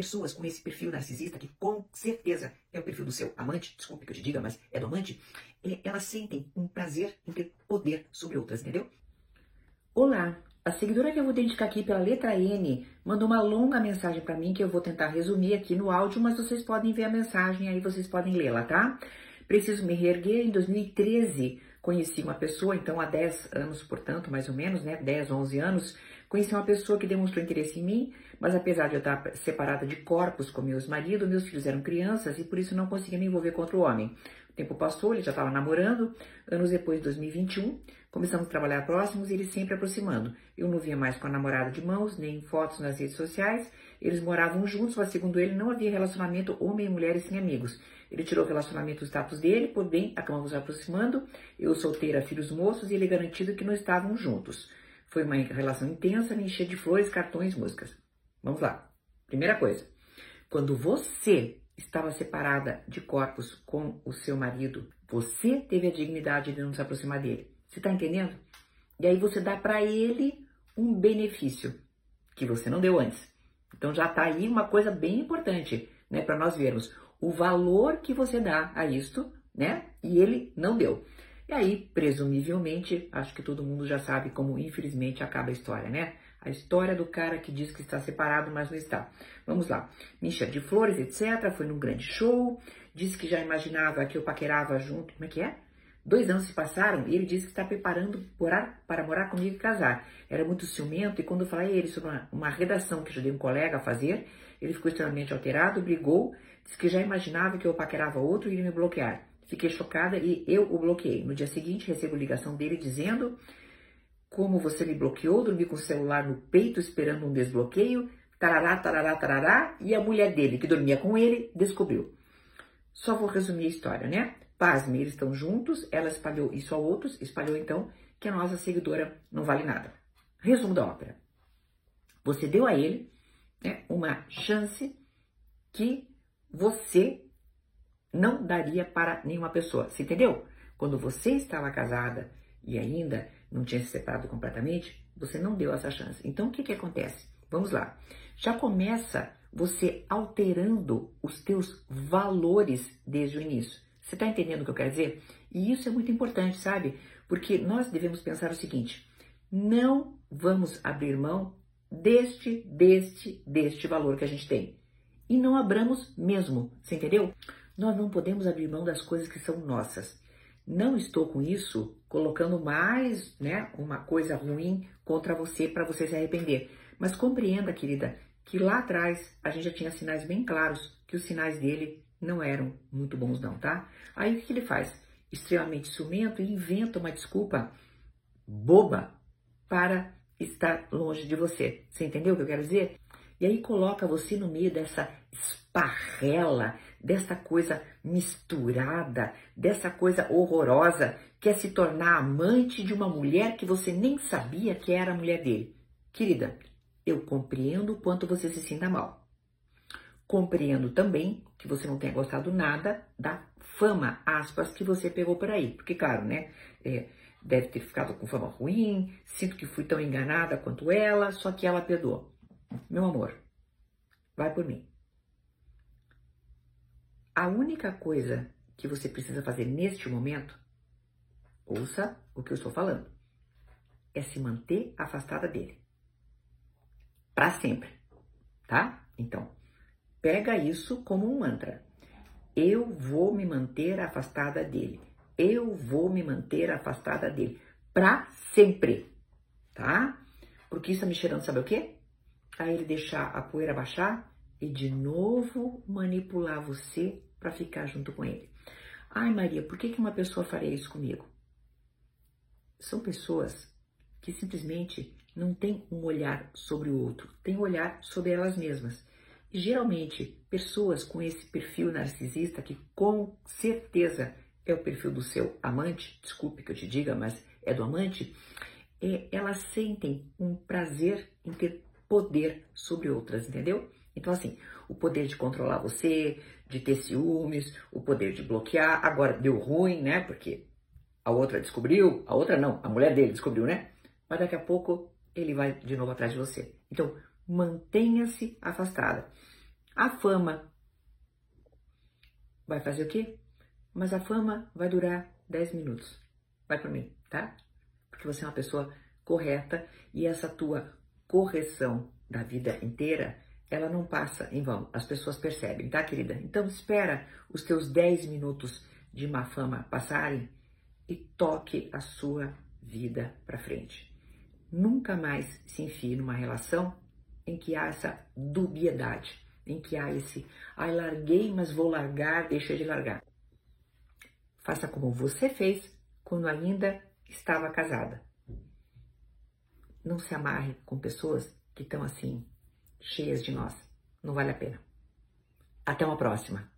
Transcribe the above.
pessoas com esse perfil narcisista, que com certeza é o perfil do seu amante, desculpe que eu te diga, mas é do amante, é, elas sentem um prazer em ter poder sobre outras, entendeu? Olá, a seguidora que eu vou dedicar aqui pela letra N mandou uma longa mensagem para mim que eu vou tentar resumir aqui no áudio, mas vocês podem ver a mensagem aí vocês podem lê-la, tá? Preciso me reerguer. Em 2013 conheci uma pessoa, então há 10 anos, portanto, mais ou menos, né? 10, 11 anos, conheci uma pessoa que demonstrou interesse em mim, mas apesar de eu estar separada de corpos com meus maridos, meus filhos eram crianças e por isso não conseguia me envolver com outro homem. O tempo passou, ele já estava namorando. Anos depois, 2021, começamos a trabalhar próximos e ele sempre aproximando. Eu não via mais com a namorada de mãos, nem fotos nas redes sociais. Eles moravam juntos, mas segundo ele, não havia relacionamento homem e mulher sem amigos. Ele tirou o relacionamento do status dele, porém, acabamos aproximando. Eu solteira, filhos moços, e ele garantido que não estavam juntos. Foi uma relação intensa, me encher de flores, cartões, músicas. Vamos lá. Primeira coisa. Quando você estava separada de corpos com o seu marido, você teve a dignidade de não se aproximar dele. Você está entendendo? E aí você dá para ele um benefício que você não deu antes. Então já está aí uma coisa bem importante, né, para nós vermos o valor que você dá a isto, né? E ele não deu. E aí, presumivelmente, acho que todo mundo já sabe como infelizmente acaba a história, né? A história do cara que diz que está separado, mas não está. Vamos lá. Me de flores, etc. Foi num grande show. Disse que já imaginava que eu paquerava junto. Como é que é? Dois anos se passaram e ele disse que está preparando para morar comigo e casar. Era muito ciumento e quando eu falei a ele sobre uma, uma redação que ajudei um colega a fazer, ele ficou extremamente alterado, brigou, disse que já imaginava que eu paquerava outro e iria me bloquear. Fiquei chocada e eu o bloqueei. No dia seguinte, recebo ligação dele dizendo como você me bloqueou, dormi com o celular no peito esperando um desbloqueio, tarará, tarará, tarará, e a mulher dele, que dormia com ele, descobriu. Só vou resumir a história, né? Pasme, eles estão juntos, ela espalhou isso a outros, espalhou então que a nossa seguidora não vale nada. Resumo da ópera. Você deu a ele né, uma chance que você não daria para nenhuma pessoa. Você entendeu? Quando você estava casada e ainda não tinha se separado completamente, você não deu essa chance. Então o que, que acontece? Vamos lá. Já começa você alterando os teus valores desde o início. Você está entendendo o que eu quero dizer? E isso é muito importante, sabe? Porque nós devemos pensar o seguinte: não vamos abrir mão deste, deste, deste valor que a gente tem. E não abramos mesmo, você entendeu? Nós não podemos abrir mão das coisas que são nossas. Não estou com isso colocando mais, né, uma coisa ruim contra você para você se arrepender. Mas compreenda, querida, que lá atrás a gente já tinha sinais bem claros que os sinais dele não eram muito bons não, tá? Aí o que ele faz? Extremamente ciumento e inventa uma desculpa boba para estar longe de você. Você entendeu o que eu quero dizer? E aí coloca você no meio dessa esparrela, dessa coisa misturada, dessa coisa horrorosa, que é se tornar amante de uma mulher que você nem sabia que era a mulher dele. Querida, eu compreendo o quanto você se sinta mal. Compreendo também que você não tenha gostado nada da fama, aspas, que você pegou por aí. Porque, claro, né? É, deve ter ficado com fama ruim, sinto que fui tão enganada quanto ela, só que ela perdoou. Meu amor, vai por mim. A única coisa que você precisa fazer neste momento, ouça o que eu estou falando, é se manter afastada dele. Para sempre, tá? Então, pega isso como um mantra. Eu vou me manter afastada dele. Eu vou me manter afastada dele. Para sempre, tá? Porque isso está me cheirando, sabe o quê? A ele deixar a poeira baixar e de novo manipular você para ficar junto com ele. Ai, Maria, por que, que uma pessoa faria isso comigo? São pessoas que simplesmente não têm um olhar sobre o outro, têm um olhar sobre elas mesmas. E geralmente, pessoas com esse perfil narcisista, que com certeza é o perfil do seu amante, desculpe que eu te diga, mas é do amante, é, elas sentem um prazer em ter poder sobre outras, entendeu? Então, assim, o poder de controlar você, de ter ciúmes, o poder de bloquear. Agora deu ruim, né? Porque a outra descobriu, a outra não, a mulher dele descobriu, né? Mas daqui a pouco ele vai de novo atrás de você. Então, mantenha-se afastada. A fama vai fazer o quê? Mas a fama vai durar 10 minutos. Vai por mim, tá? Porque você é uma pessoa correta e essa tua correção da vida inteira, ela não passa em vão. As pessoas percebem, tá, querida? Então espera os teus 10 minutos de má fama passarem e toque a sua vida para frente. Nunca mais se enfie numa relação em que há essa dubiedade, em que há esse, ai, larguei, mas vou largar, deixa de largar. Faça como você fez quando ainda estava casada. Não se amarre com pessoas que estão assim, cheias de nós. Não vale a pena. Até uma próxima.